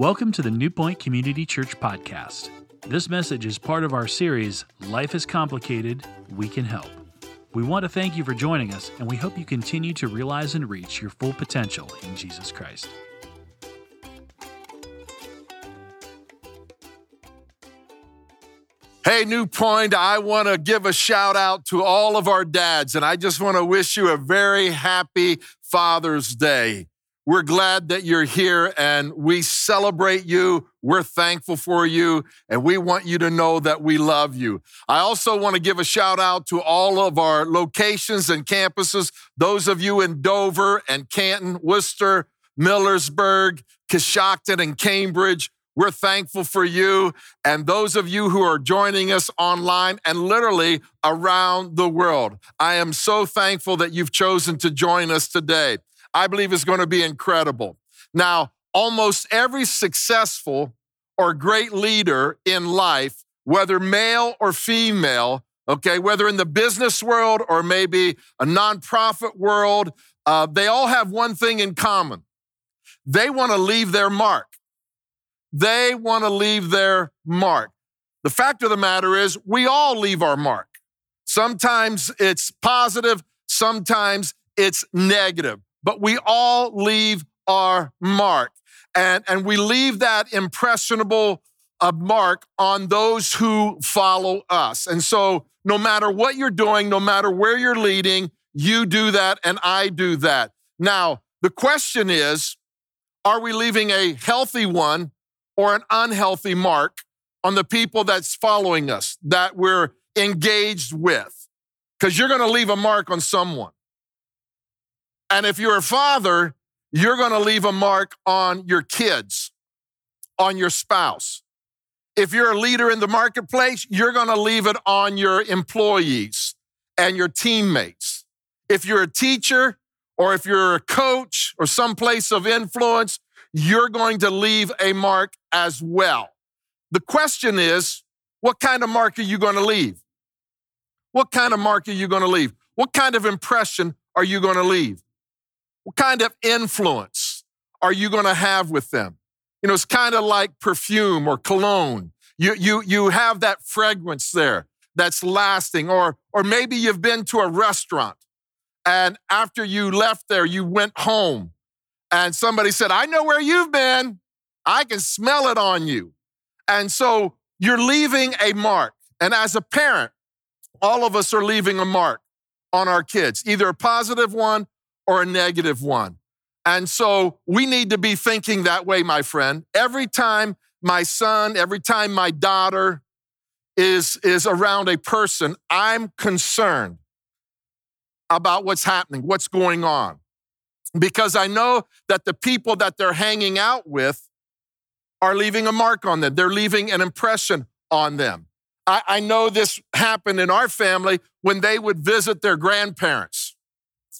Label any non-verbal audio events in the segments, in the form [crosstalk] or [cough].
Welcome to the New Point Community Church podcast. This message is part of our series, Life is Complicated, We Can Help. We want to thank you for joining us, and we hope you continue to realize and reach your full potential in Jesus Christ. Hey, New Point, I want to give a shout out to all of our dads, and I just want to wish you a very happy Father's Day. We're glad that you're here and we celebrate you. We're thankful for you and we want you to know that we love you. I also want to give a shout out to all of our locations and campuses, those of you in Dover and Canton, Wooster, Millersburg, Coshocton, and Cambridge. We're thankful for you and those of you who are joining us online and literally around the world. I am so thankful that you've chosen to join us today. I believe is going to be incredible. Now, almost every successful or great leader in life, whether male or female, okay, whether in the business world or maybe a nonprofit world, uh, they all have one thing in common. They want to leave their mark. They want to leave their mark. The fact of the matter is, we all leave our mark. Sometimes it's positive, sometimes it's negative but we all leave our mark. And, and we leave that impressionable uh, mark on those who follow us. And so, no matter what you're doing, no matter where you're leading, you do that and I do that. Now, the question is are we leaving a healthy one or an unhealthy mark on the people that's following us, that we're engaged with? Because you're going to leave a mark on someone. And if you're a father, you're going to leave a mark on your kids, on your spouse. If you're a leader in the marketplace, you're going to leave it on your employees and your teammates. If you're a teacher or if you're a coach or some place of influence, you're going to leave a mark as well. The question is, what kind of mark are you going to leave? What kind of mark are you going to leave? What kind of impression are you going to leave? What kind of influence are you going to have with them? You know, it's kind of like perfume or cologne. You, you, you have that fragrance there that's lasting, or, or maybe you've been to a restaurant and after you left there, you went home and somebody said, I know where you've been. I can smell it on you. And so you're leaving a mark. And as a parent, all of us are leaving a mark on our kids, either a positive one or a negative one. And so we need to be thinking that way, my friend. Every time my son, every time my daughter is, is around a person, I'm concerned about what's happening, what's going on. Because I know that the people that they're hanging out with are leaving a mark on them, they're leaving an impression on them. I, I know this happened in our family when they would visit their grandparents,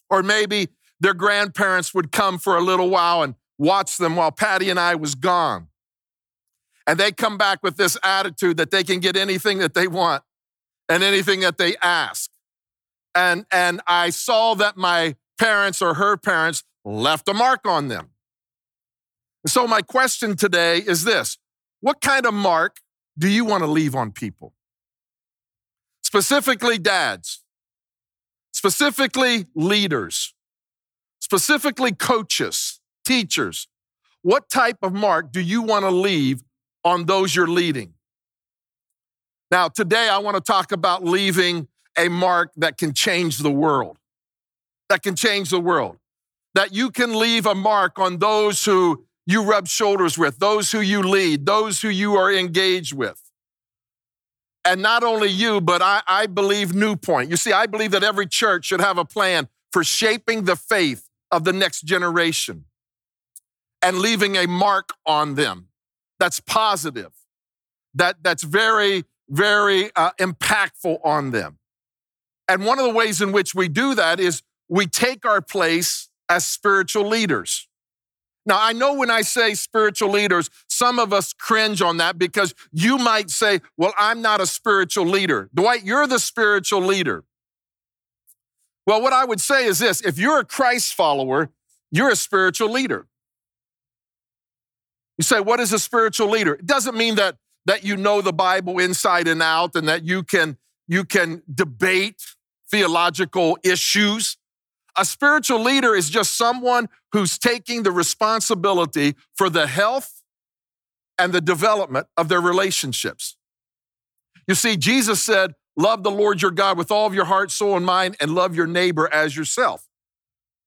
or maybe their grandparents would come for a little while and watch them while Patty and I was gone. And they come back with this attitude that they can get anything that they want and anything that they ask. And, and I saw that my parents or her parents left a mark on them. So, my question today is this What kind of mark do you want to leave on people? Specifically, dads, specifically, leaders specifically coaches, teachers, what type of mark do you want to leave on those you're leading? Now, today I want to talk about leaving a mark that can change the world, that can change the world, that you can leave a mark on those who you rub shoulders with, those who you lead, those who you are engaged with. And not only you, but I, I believe New Point. You see, I believe that every church should have a plan for shaping the faith of the next generation and leaving a mark on them that's positive, that, that's very, very uh, impactful on them. And one of the ways in which we do that is we take our place as spiritual leaders. Now, I know when I say spiritual leaders, some of us cringe on that because you might say, Well, I'm not a spiritual leader. Dwight, you're the spiritual leader. Well, what I would say is this if you're a Christ follower, you're a spiritual leader. You say, what is a spiritual leader? It doesn't mean that, that you know the Bible inside and out and that you can, you can debate theological issues. A spiritual leader is just someone who's taking the responsibility for the health and the development of their relationships. You see, Jesus said, Love the Lord your God with all of your heart, soul, and mind, and love your neighbor as yourself.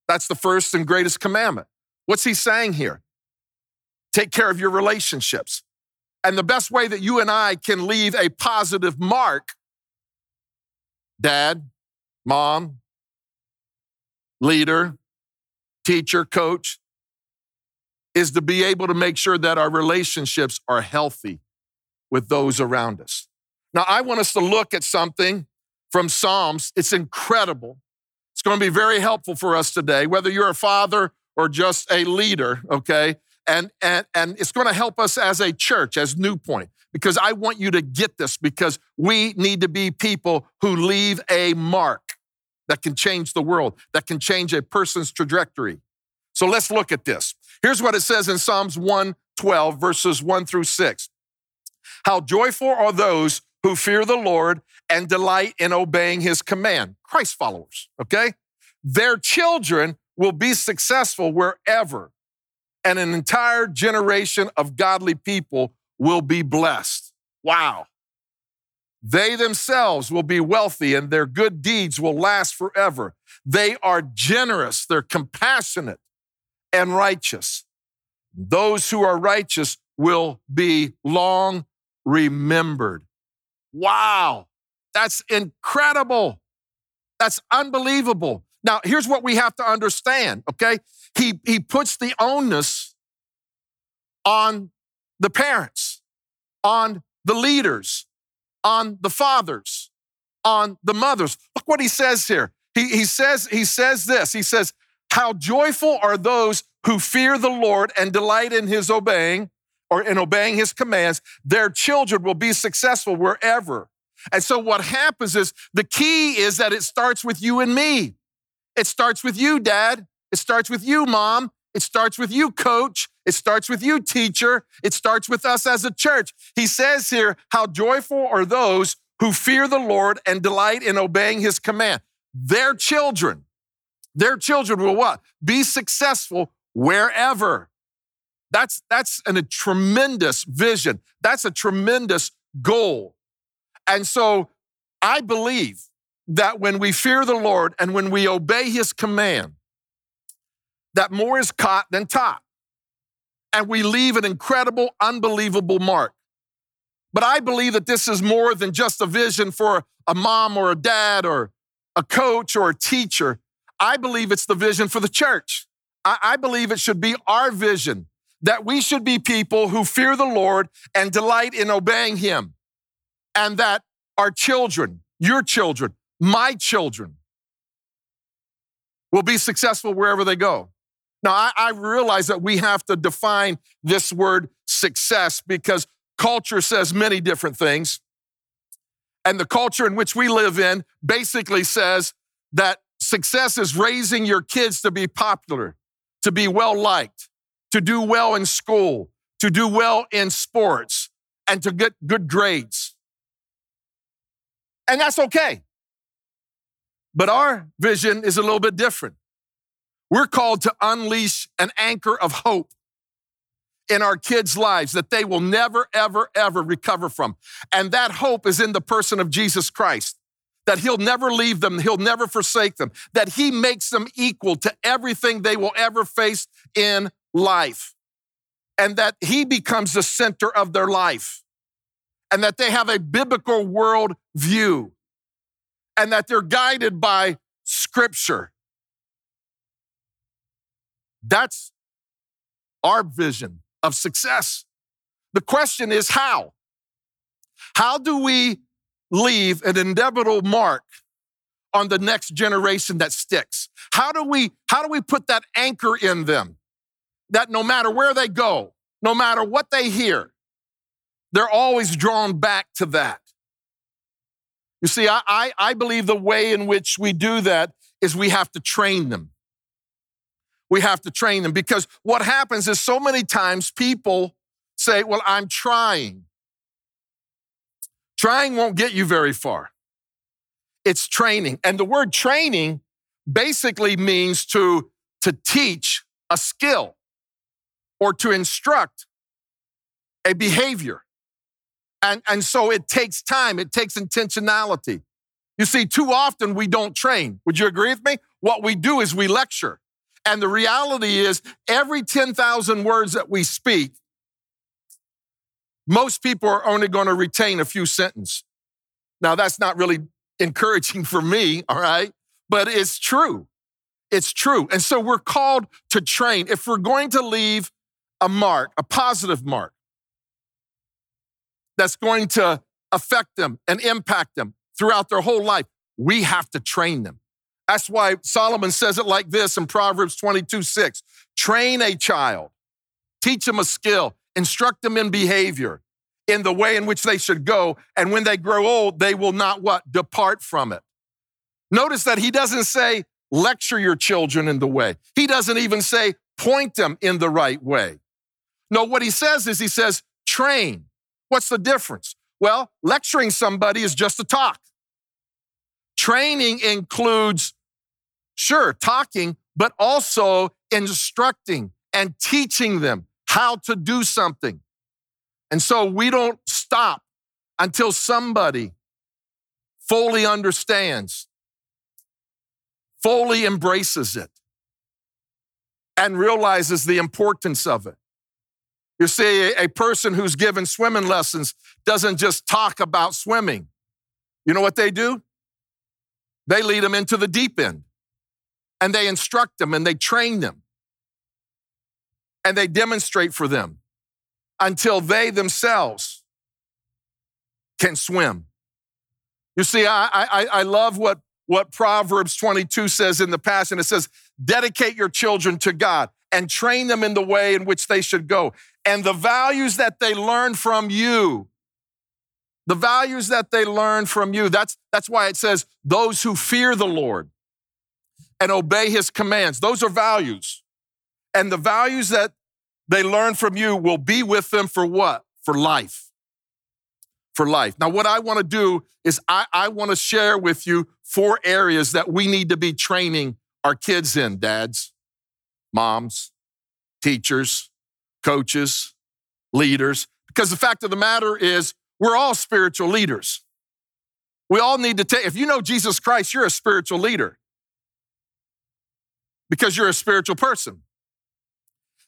That's the first and greatest commandment. What's he saying here? Take care of your relationships. And the best way that you and I can leave a positive mark, dad, mom, leader, teacher, coach, is to be able to make sure that our relationships are healthy with those around us. Now, I want us to look at something from Psalms. It's incredible. It's going to be very helpful for us today, whether you're a father or just a leader, okay? And, and, and it's going to help us as a church, as New Point, because I want you to get this because we need to be people who leave a mark that can change the world, that can change a person's trajectory. So let's look at this. Here's what it says in Psalms 112, verses 1 through 6. How joyful are those who fear the Lord and delight in obeying his command. Christ followers, okay? Their children will be successful wherever, and an entire generation of godly people will be blessed. Wow. They themselves will be wealthy and their good deeds will last forever. They are generous, they're compassionate and righteous. Those who are righteous will be long remembered. Wow, that's incredible. That's unbelievable. Now, here's what we have to understand, okay? He, he puts the onus on the parents, on the leaders, on the fathers, on the mothers. Look what he says here. He, he says, he says this. He says, How joyful are those who fear the Lord and delight in his obeying or in obeying his commands. Their children will be successful wherever. And so what happens is the key is that it starts with you and me. It starts with you, dad. It starts with you, mom. It starts with you, coach. It starts with you, teacher. It starts with us as a church. He says here, How joyful are those who fear the Lord and delight in obeying his command. Their children, their children will what? Be successful wherever. That's, that's an, a tremendous vision. That's a tremendous goal. And so I believe that when we fear the Lord and when we obey his command, that more is caught than taught. And we leave an incredible, unbelievable mark. But I believe that this is more than just a vision for a mom or a dad or a coach or a teacher. I believe it's the vision for the church. I, I believe it should be our vision that we should be people who fear the Lord and delight in obeying him. And that our children, your children, my children, will be successful wherever they go. Now, I, I, realize that we have to define this word success because culture says many different things. And the culture in which we live in basically says that success is raising your kids to be popular, to be well liked, to do well in school, to do well in sports, and to get good grades. And that's okay. But our vision is a little bit different. We're called to unleash an anchor of hope in our kids' lives that they will never, ever, ever recover from. And that hope is in the person of Jesus Christ. That he'll never leave them, he'll never forsake them, that he makes them equal to everything they will ever face in life, and that he becomes the center of their life, and that they have a biblical world view, and that they're guided by scripture that's our vision of success. The question is how? How do we leave an indelible mark on the next generation that sticks? How do we how do we put that anchor in them that no matter where they go, no matter what they hear, they're always drawn back to that? You see, I, I, I believe the way in which we do that is we have to train them we have to train them because what happens is so many times people say, Well, I'm trying. Trying won't get you very far. It's training. And the word training basically means to, to teach a skill or to instruct a behavior. And, and so it takes time, it takes intentionality. You see, too often we don't train. Would you agree with me? What we do is we lecture. And the reality is, every 10,000 words that we speak, most people are only going to retain a few sentences. Now, that's not really encouraging [laughs] for me, all right? But it's true. It's true. And so we're called to train. If we're going to leave a mark, a positive mark, that's going to affect them and impact them throughout their whole life, we have to train them. That's why Solomon says it like this in Proverbs 22 6 train a child, teach them a skill, instruct them in behavior, in the way in which they should go. And when they grow old, they will not what? Depart from it. Notice that he doesn't say, lecture your children in the way. He doesn't even say, point them in the right way. No, what he says is, he says, train. What's the difference? Well, lecturing somebody is just a talk. Training includes, sure, talking, but also instructing and teaching them how to do something. And so we don't stop until somebody fully understands, fully embraces it, and realizes the importance of it. You see, a person who's given swimming lessons doesn't just talk about swimming. You know what they do? They lead them into the deep end and they instruct them and they train them and they demonstrate for them until they themselves can swim. You see, I, I, I love what, what Proverbs 22 says in the past, and it says, dedicate your children to God and train them in the way in which they should go. And the values that they learn from you, the values that they learn from you, that's, that's why it says, those who fear the Lord and obey his commands, those are values. And the values that they learn from you will be with them for what? For life. For life. Now, what I want to do is I, I want to share with you four areas that we need to be training our kids in, dads, moms, teachers, coaches, leaders. Because the fact of the matter is, we're all spiritual leaders. We all need to take, if you know Jesus Christ, you're a spiritual leader because you're a spiritual person.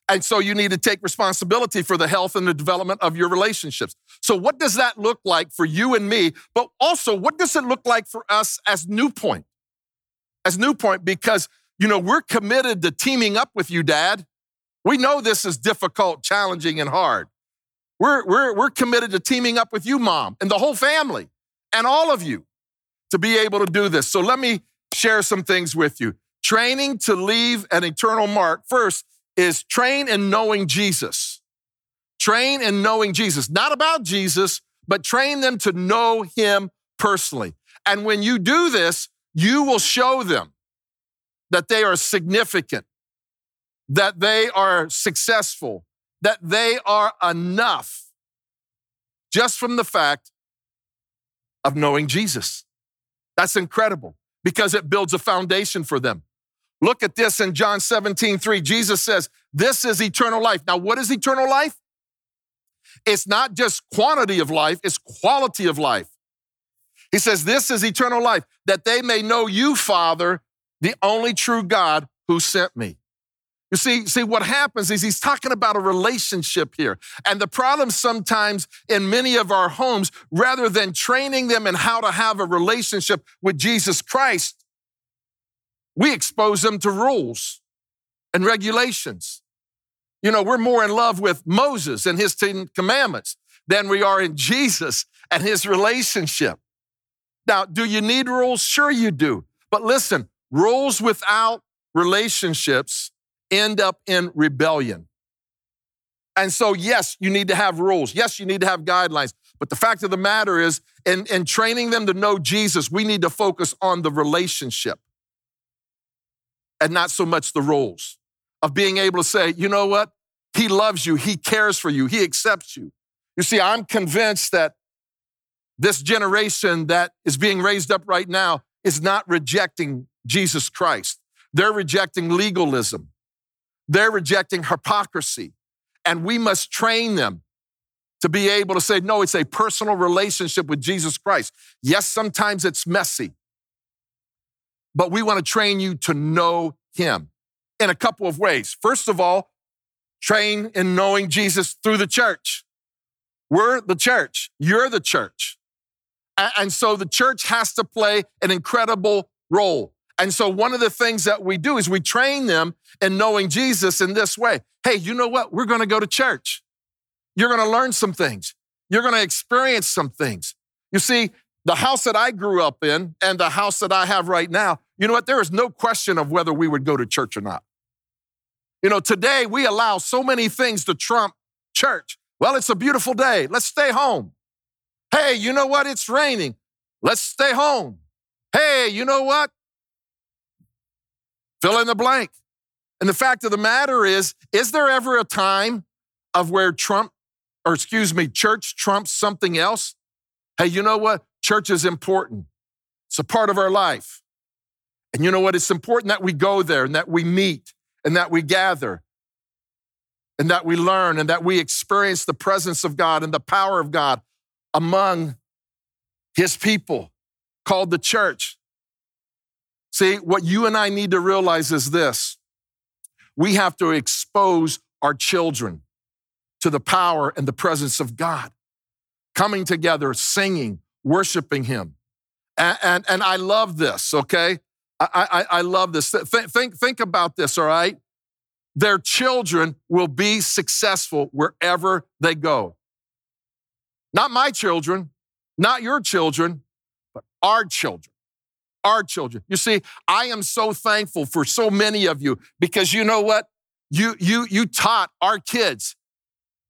And so you need to take responsibility for the health and the development of your relationships. So, what does that look like for you and me? But also, what does it look like for us as New Point? As New Point, because, you know, we're committed to teaming up with you, Dad. We know this is difficult, challenging, and hard. We're, we're, we're committed to teaming up with you, Mom, and the whole family, and all of you to be able to do this. So, let me share some things with you. Training to leave an eternal mark. First, is train in knowing Jesus. Train in knowing Jesus, not about Jesus, but train them to know him personally. And when you do this, you will show them that they are significant, that they are successful, that they are enough just from the fact of knowing Jesus. That's incredible because it builds a foundation for them. Look at this in John 17, 3. Jesus says, This is eternal life. Now, what is eternal life? It's not just quantity of life, it's quality of life. He says, This is eternal life, that they may know you, Father, the only true God who sent me. You see, see what happens is he's talking about a relationship here. And the problem sometimes in many of our homes, rather than training them in how to have a relationship with Jesus Christ, we expose them to rules and regulations. You know, we're more in love with Moses and his Ten Commandments than we are in Jesus and his relationship. Now, do you need rules? Sure, you do. But listen, rules without relationships end up in rebellion. And so, yes, you need to have rules. Yes, you need to have guidelines. But the fact of the matter is, in, in training them to know Jesus, we need to focus on the relationship and not so much the roles of being able to say, you know what? He loves you. He cares for you. He accepts you. You see, I'm convinced that this generation that is being raised up right now is not rejecting Jesus Christ. They're rejecting legalism. They're rejecting hypocrisy. And we must train them to be able to say, no, it's a personal relationship with Jesus Christ. Yes, sometimes it's messy, but we want to train you to know Him in a couple of ways. First of all, train in knowing Jesus through the church. We're the church, you're the church. And so the church has to play an incredible role. And so one of the things that we do is we train them in knowing Jesus in this way. Hey, you know what? We're going to go to church. You're going to learn some things. You're going to experience some things. You see, the house that I grew up in and the house that I have right now, you know what? There is no question of whether we would go to church or not. You know, today we allow so many things to trump church. Well, it's a beautiful day. Let's stay home. Hey, you know what? It's raining. Let's stay home. Hey, you know what? Fill in the blank. And the fact of the matter is, is there ever a time of where Trump, or excuse me, church trumps something else? Hey, you know what? Church is important. It's a part of our life. And you know what? It's important that we go there and that we meet and that we gather and that we learn and that we experience the presence of God and the power of God among his people called the church. See, what you and I need to realize is this we have to expose our children to the power and the presence of God, coming together, singing, worshiping Him. And, and, and I love this, okay? I, I, I love this. Th- think, think about this, all right? Their children will be successful wherever they go. Not my children, not your children, but our children our children. You see, I am so thankful for so many of you because you know what? You, you, you taught our kids.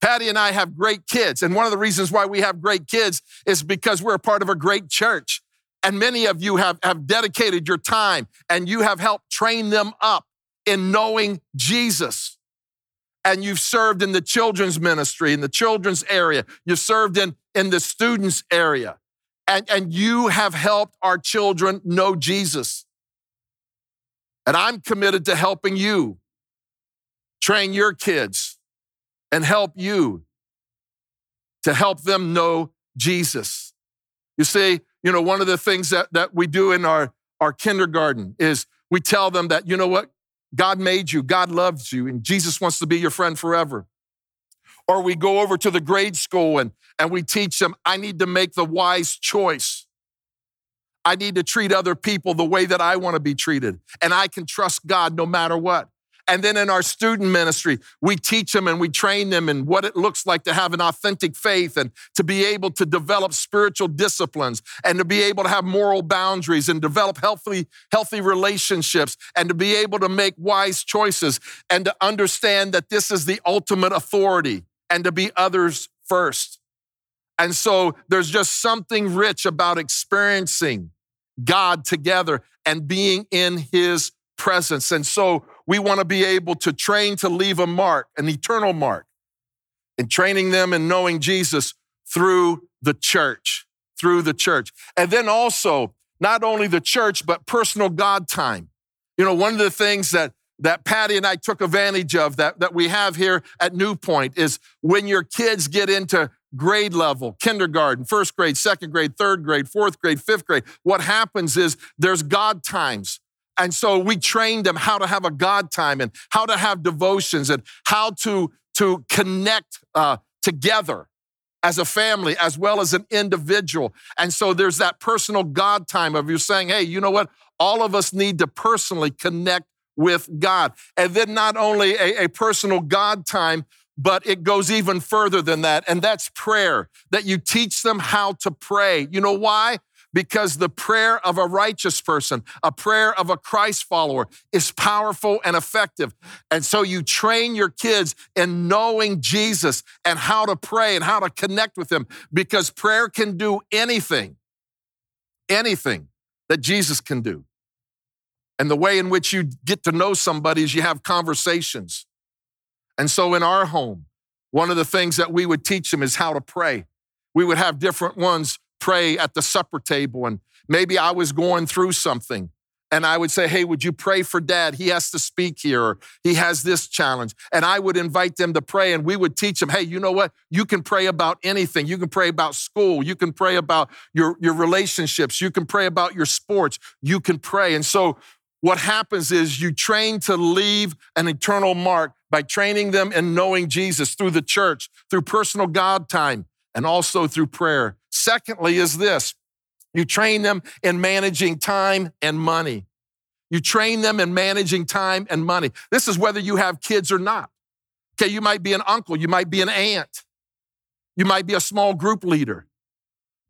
Patty and I have great kids. And one of the reasons why we have great kids is because we're a part of a great church. And many of you have, have dedicated your time and you have helped train them up in knowing Jesus. And you've served in the children's ministry, in the children's area. You've served in, in the students' area and, and you have helped our children know Jesus. And I'm committed to helping you train your kids and help you to help them know Jesus. You see, you know, one of the things that, that we do in our, our kindergarten is we tell them that, you know what? God made you, God loves you, and Jesus wants to be your friend forever. Or we go over to the grade school and, and we teach them, I need to make the wise choice. I need to treat other people the way that I want to be treated. And I can trust God no matter what. And then in our student ministry, we teach them and we train them in what it looks like to have an authentic faith and to be able to develop spiritual disciplines and to be able to have moral boundaries and develop healthy, healthy relationships and to be able to make wise choices and to understand that this is the ultimate authority and to be others first. And so there's just something rich about experiencing God together and being in his presence. And so we want to be able to train to leave a mark, an eternal mark, and training them in knowing Jesus through the church, through the church. And then also, not only the church, but personal God time. You know, one of the things that that Patty and I took advantage of that, that we have here at New Point is when your kids get into grade level, kindergarten, first grade, second grade, third grade, fourth grade, fifth grade, what happens is there's God times. And so we trained them how to have a God time and how to have devotions and how to, to connect uh, together as a family as well as an individual. And so there's that personal God time of you saying, hey, you know what? All of us need to personally connect with God. And then not only a, a personal God time, but it goes even further than that, and that's prayer, that you teach them how to pray. You know why? Because the prayer of a righteous person, a prayer of a Christ follower, is powerful and effective. And so you train your kids in knowing Jesus and how to pray and how to connect with Him, because prayer can do anything, anything that Jesus can do. And the way in which you get to know somebody is you have conversations. And so in our home, one of the things that we would teach them is how to pray. We would have different ones pray at the supper table. And maybe I was going through something and I would say, Hey, would you pray for dad? He has to speak here, or he has this challenge. And I would invite them to pray, and we would teach them, Hey, you know what? You can pray about anything. You can pray about school. You can pray about your, your relationships. You can pray about your sports. You can pray. And so what happens is you train to leave an eternal mark by training them in knowing Jesus through the church, through personal God time, and also through prayer. Secondly, is this you train them in managing time and money. You train them in managing time and money. This is whether you have kids or not. Okay, you might be an uncle, you might be an aunt, you might be a small group leader,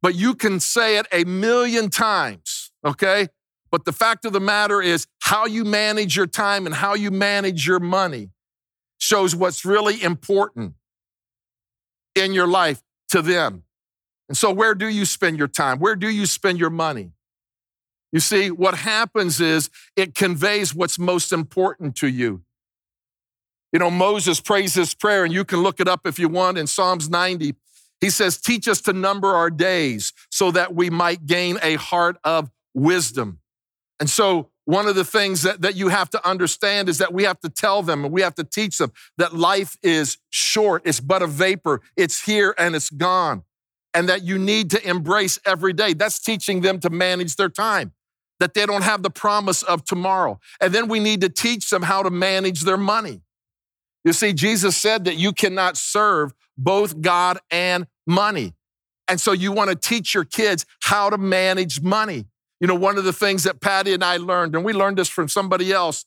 but you can say it a million times, okay? But the fact of the matter is, how you manage your time and how you manage your money shows what's really important in your life to them. And so, where do you spend your time? Where do you spend your money? You see, what happens is it conveys what's most important to you. You know, Moses prays this prayer, and you can look it up if you want in Psalms 90. He says, Teach us to number our days so that we might gain a heart of wisdom. And so, one of the things that, that you have to understand is that we have to tell them and we have to teach them that life is short, it's but a vapor, it's here and it's gone and that you need to embrace every day. That's teaching them to manage their time, that they don't have the promise of tomorrow. And then we need to teach them how to manage their money. You see, Jesus said that you cannot serve both God and money. And so you want to teach your kids how to manage money. You know, one of the things that Patty and I learned, and we learned this from somebody else,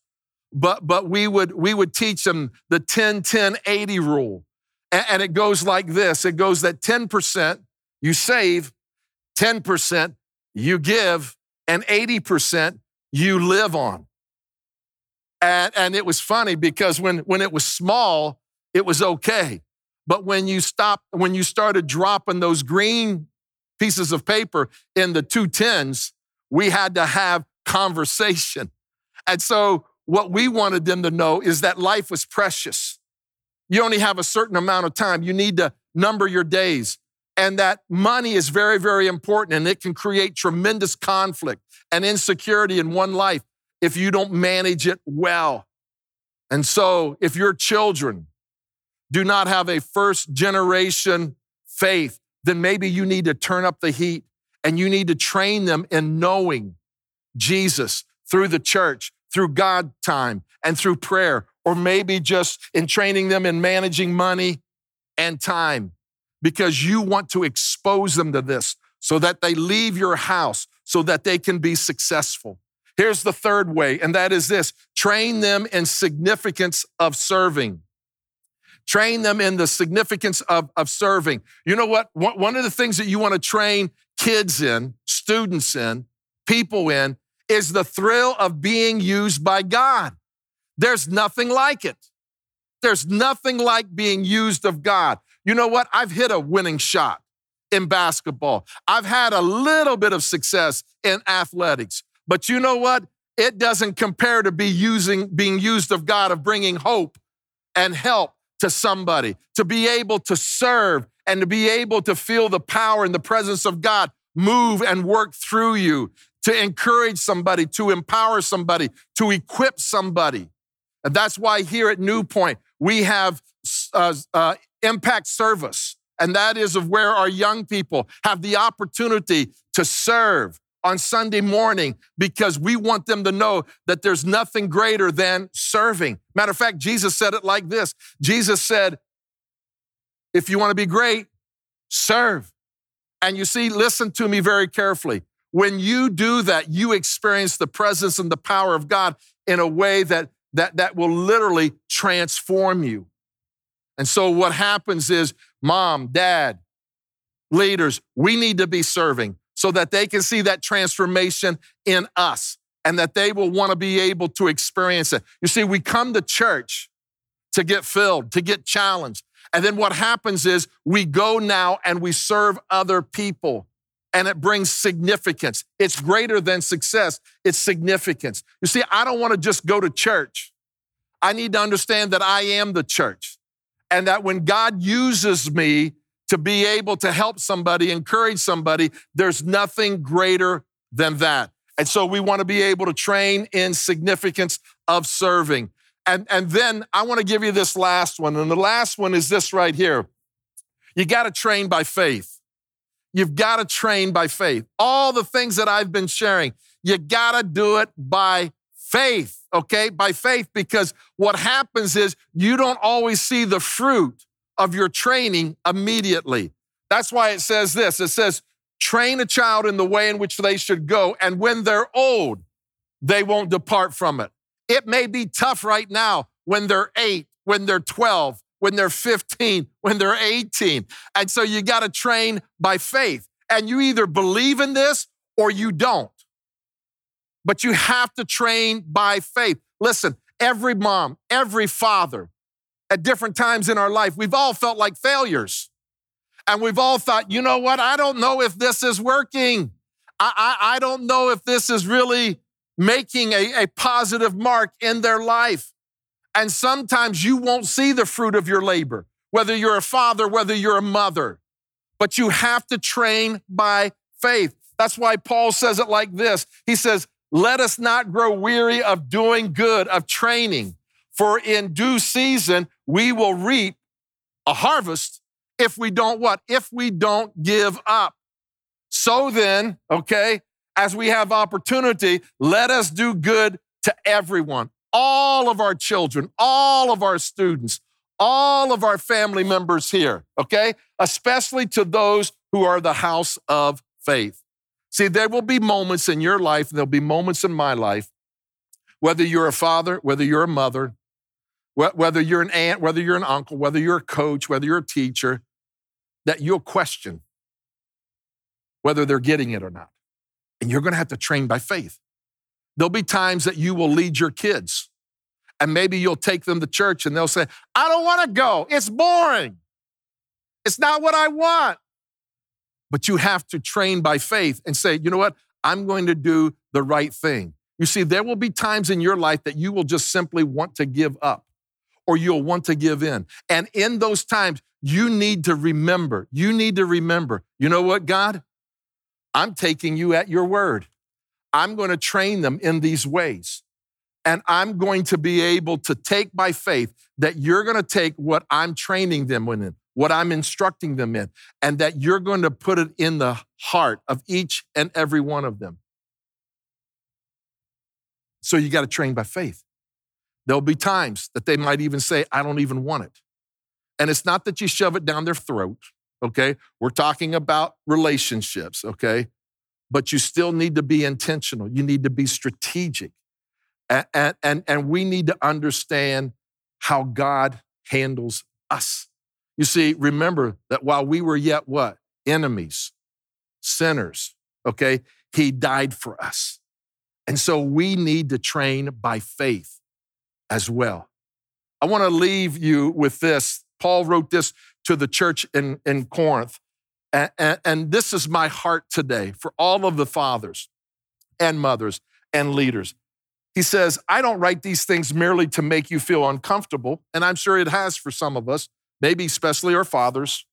but but we would we would teach them the 10 10 80 rule. And, and it goes like this. It goes that 10% you save, 10% you give, and 80% you live on. And, and it was funny because when, when it was small, it was okay. But when you stopped, when you started dropping those green pieces of paper in the two tens, we had to have conversation. And so what we wanted them to know is that life was precious. You only have a certain amount of time. You need to number your days and that money is very, very important and it can create tremendous conflict and insecurity in one life if you don't manage it well. And so, if your children do not have a first generation faith, then maybe you need to turn up the heat and you need to train them in knowing Jesus through the church, through God time, and through prayer, or maybe just in training them in managing money and time because you want to expose them to this so that they leave your house so that they can be successful. Here's the third way, and that is this train them in significance of serving. Train them in the significance of, of serving. You know what? One of the things that you want to train kids in, students in, people in, is the thrill of being used by God. There's nothing like it. There's nothing like being used of God. You know what? I've hit a winning shot in basketball. I've had a little bit of success in athletics. But you know what? It doesn't compare to be using being used of God of bringing hope and help to somebody, to be able to serve and to be able to feel the power and the presence of God move and work through you, to encourage somebody, to empower somebody, to equip somebody. And that's why here at New Point, we have uh, uh, impact service, and that is of where our young people have the opportunity to serve on Sunday morning because we want them to know that there's nothing greater than serving. Matter of fact, Jesus said it like this Jesus said, If you want to be great, serve. And you see, listen to me very carefully. When you do that, you experience the presence and the power of God in a way that, that, that will literally transform you. And so what happens is, mom, dad, leaders, we need to be serving so that they can see that transformation in us and that they will want to be able to experience it. You see, we come to church to get filled, to get challenged. And then what happens is we go now and we serve other people and it brings significance. It's greater than success, it's significance. You see, I don't want to just go to church. I need to understand that I am the church and that when God uses me to be able to help somebody, encourage somebody, there's nothing greater than that. And so we want to be able to train in significance of serving. And, and then I want to give you this last one. And the last one is this right here. You got to train by faith. You've got to train by faith. All the things that I've been sharing, you got to do it by faith, okay? By faith, because what happens is you don't always see the fruit of your training immediately. That's why it says this it says, train a child in the way in which they should go, and when they're old, they won't depart from it. It may be tough right now when they're eight, when they're 12, when they're 15, when they're 18. And so you got to train by faith. And you either believe in this or you don't. But you have to train by faith. Listen, every mom, every father, at different times in our life, we've all felt like failures. And we've all thought, you know what? I don't know if this is working. I, I, I don't know if this is really making a, a positive mark in their life. And sometimes you won't see the fruit of your labor, whether you're a father, whether you're a mother, but you have to train by faith. That's why Paul says it like this He says, Let us not grow weary of doing good, of training, for in due season we will reap a harvest if we don't what? If we don't give up. So then, okay, as we have opportunity, let us do good to everyone, all of our children, all of our students, all of our family members here, okay? Especially to those who are the house of faith. See, there will be moments in your life, and there'll be moments in my life, whether you're a father, whether you're a mother, whether you're an aunt, whether you're an uncle, whether you're a coach, whether you're a teacher, that you'll question whether they're getting it or not. And you're going to have to train by faith. There'll be times that you will lead your kids, and maybe you'll take them to church and they'll say, I don't want to go. It's boring. It's not what I want. But you have to train by faith and say, you know what? I'm going to do the right thing. You see, there will be times in your life that you will just simply want to give up or you'll want to give in. And in those times, you need to remember, you need to remember, you know what, God? I'm taking you at your word. I'm going to train them in these ways. And I'm going to be able to take by faith that you're going to take what I'm training them in, what I'm instructing them in, and that you're going to put it in the heart of each and every one of them. So you got to train by faith. There'll be times that they might even say, I don't even want it. And it's not that you shove it down their throat okay? We're talking about relationships, okay? But you still need to be intentional. You need to be strategic. And, and, and we need to understand how God handles us. You see, remember that while we were yet what? Enemies, sinners, okay? He died for us. And so we need to train by faith as well. I want to leave you with this. Paul wrote this to the church in, in Corinth. And, and, and this is my heart today for all of the fathers and mothers and leaders. He says, I don't write these things merely to make you feel uncomfortable, and I'm sure it has for some of us, maybe especially our fathers,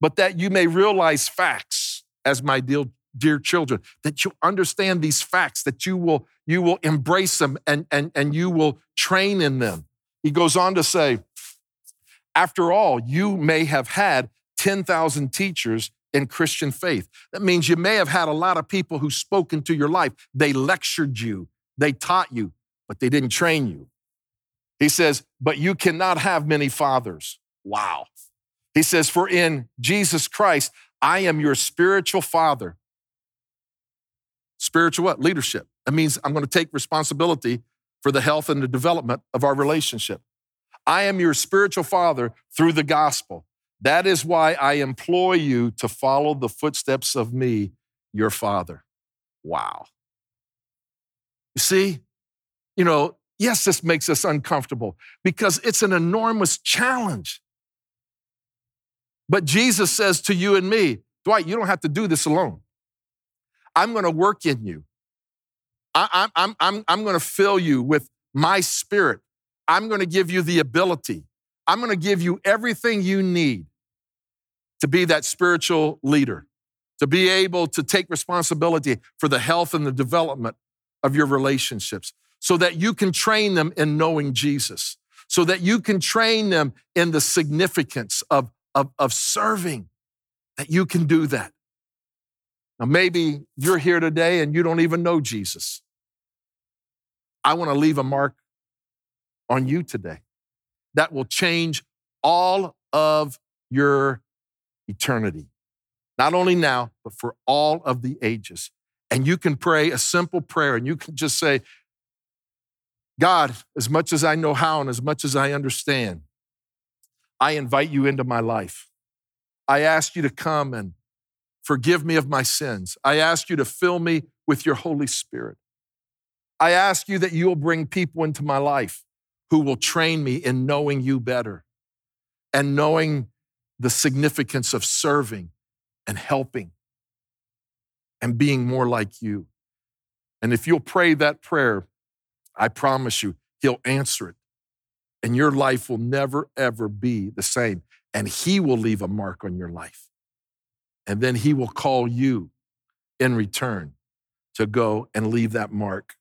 but that you may realize facts as my dear, dear children, that you understand these facts, that you will, you will embrace them and, and, and you will train in them. He goes on to say, after all, you may have had 10,000 teachers in Christian faith. That means you may have had a lot of people who spoke into your life. They lectured you, they taught you, but they didn't train you. He says, but you cannot have many fathers. Wow. He says, for in Jesus Christ, I am your spiritual father. Spiritual what? Leadership. That means I'm going to take responsibility for the health and the development of our relationship. I am your spiritual father through the gospel. That is why I employ you to follow the footsteps of me, your father. Wow. You see, you know, yes, this makes us uncomfortable because it's an enormous challenge. But Jesus says to you and me, Dwight, you don't have to do this alone. I'm going to work in you. I, am I'm, I'm, I'm going to fill you with my spirit I'm going to give you the ability. I'm going to give you everything you need to be that spiritual leader, to be able to take responsibility for the health and the development of your relationships so that you can train them in knowing Jesus, so that you can train them in the significance of, of, of serving, that you can do that. Now, maybe you're here today and you don't even know Jesus. I want to leave a mark on you today that will change all of your eternity. Not only now, but for all of the ages. And you can pray a simple prayer and you can just say, God, as much as I know how and as much as I understand, I invite you into my life. I ask you to come and forgive me of my sins. I ask you to fill me with your Holy Spirit. I ask you that you'll bring people into my life who will train me in knowing you better and knowing the significance of serving and helping and being more like you. And if you'll pray that prayer, I promise you, He'll answer it. And your life will never, ever be the same. And He will leave a mark on your life. And then He will call you in return to go and leave that mark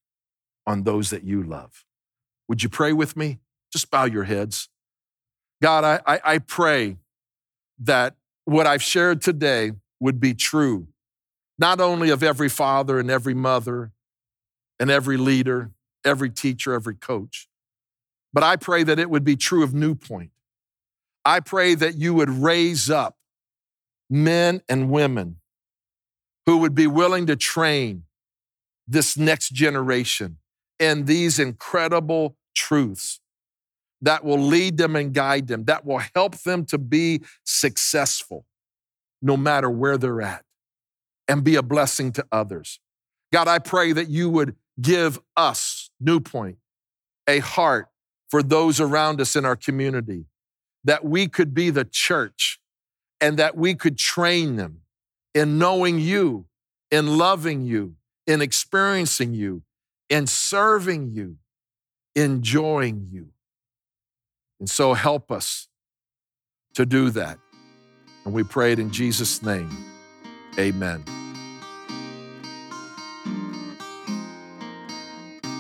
on those that you love. Would you pray with me? Just bow your heads. God, I, I, I pray that what I've shared today would be true, not only of every father and every mother and every leader, every teacher, every coach, but I pray that it would be true of New Point. I pray that you would raise up men and women who would be willing to train this next generation in these incredible truths that will lead them and guide them, that will help them to be successful no matter where they're at and be a blessing to others. God, I pray that you would give us, New Point, a heart for those around us in our community, that we could be the church and that we could train them in knowing you, in loving you, in experiencing you, in serving you, enjoying you. And so help us to do that. And we pray it in Jesus' name. Amen.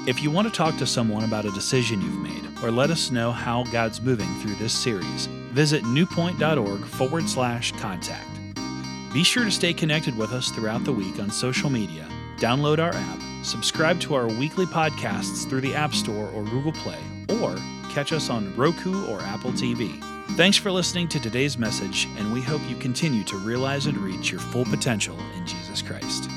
If you want to talk to someone about a decision you've made, or let us know how God's moving through this series, visit newpoint.org forward slash contact. Be sure to stay connected with us throughout the week on social media, download our app, subscribe to our weekly podcasts through the App Store or Google Play, or catch us on Roku or Apple TV. Thanks for listening to today's message, and we hope you continue to realize and reach your full potential in Jesus Christ.